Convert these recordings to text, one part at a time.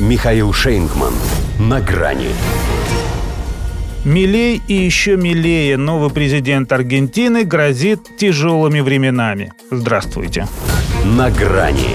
Михаил Шейнгман. На грани. Милей и еще милее новый президент Аргентины грозит тяжелыми временами. Здравствуйте. На грани.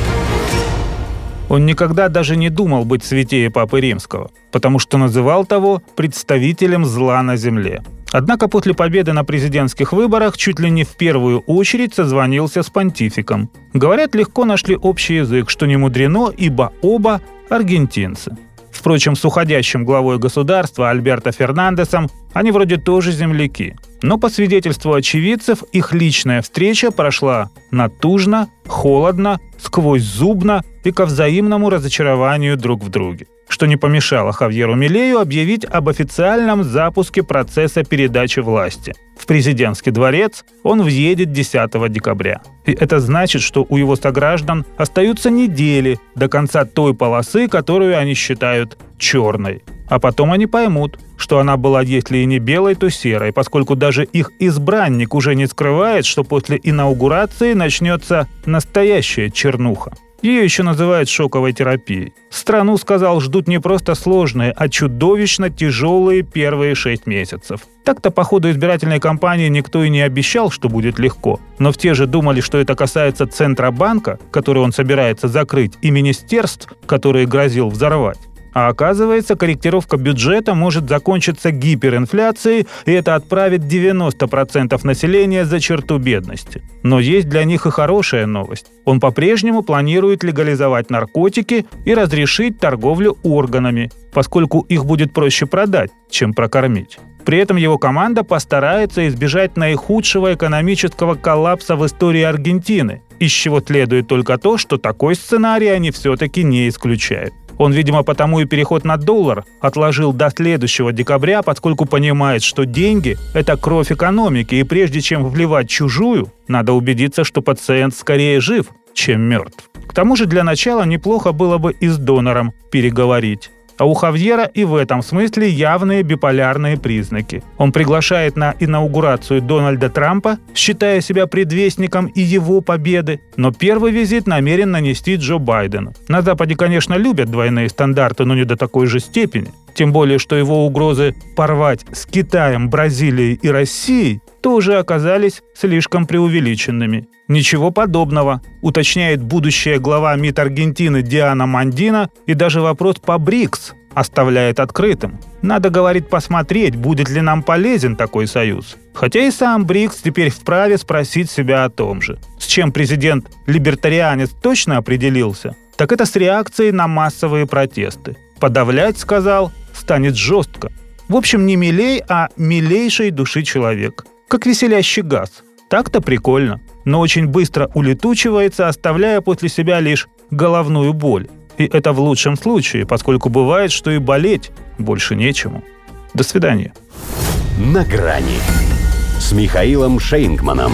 Он никогда даже не думал быть святее Папы Римского, потому что называл того представителем зла на земле. Однако после победы на президентских выборах чуть ли не в первую очередь созвонился с понтификом. Говорят, легко нашли общий язык, что не мудрено, ибо оба аргентинцы. Впрочем, с уходящим главой государства Альберто Фернандесом они вроде тоже земляки. Но по свидетельству очевидцев, их личная встреча прошла натужно, холодно, сквозь зубно и ко взаимному разочарованию друг в друге что не помешало Хавьеру Милею объявить об официальном запуске процесса передачи власти. В президентский дворец он въедет 10 декабря. И это значит, что у его сограждан остаются недели до конца той полосы, которую они считают черной. А потом они поймут, что она была, если и не белой, то серой, поскольку даже их избранник уже не скрывает, что после инаугурации начнется настоящая чернуха. Ее еще называют шоковой терапией. Страну, сказал, ждут не просто сложные, а чудовищно тяжелые первые шесть месяцев. Так-то по ходу избирательной кампании никто и не обещал, что будет легко. Но в те же думали, что это касается Центробанка, который он собирается закрыть, и министерств, которые грозил взорвать. А оказывается, корректировка бюджета может закончиться гиперинфляцией, и это отправит 90% населения за черту бедности. Но есть для них и хорошая новость. Он по-прежнему планирует легализовать наркотики и разрешить торговлю органами, поскольку их будет проще продать, чем прокормить. При этом его команда постарается избежать наихудшего экономического коллапса в истории Аргентины, из чего следует только то, что такой сценарий они все-таки не исключают. Он, видимо, потому и переход на доллар отложил до следующего декабря, поскольку понимает, что деньги – это кровь экономики, и прежде чем вливать чужую, надо убедиться, что пациент скорее жив, чем мертв. К тому же для начала неплохо было бы и с донором переговорить. А у Хавьера и в этом смысле явные биполярные признаки. Он приглашает на инаугурацию Дональда Трампа, считая себя предвестником и его победы, но первый визит намерен нанести Джо Байдену. На Западе, конечно, любят двойные стандарты, но не до такой же степени. Тем более, что его угрозы порвать с Китаем, Бразилией и Россией тоже оказались слишком преувеличенными. Ничего подобного, уточняет будущая глава МИД Аргентины Диана Мандина, и даже вопрос по БРИКС оставляет открытым. Надо, говорит, посмотреть, будет ли нам полезен такой союз. Хотя и сам БРИКС теперь вправе спросить себя о том же. С чем президент-либертарианец точно определился, так это с реакцией на массовые протесты. Подавлять, сказал, станет жестко. В общем, не милей, а милейшей души человек. Как веселящий газ. Так-то прикольно но очень быстро улетучивается, оставляя после себя лишь головную боль. И это в лучшем случае, поскольку бывает, что и болеть больше нечему. До свидания. На грани с Михаилом Шейнгманом.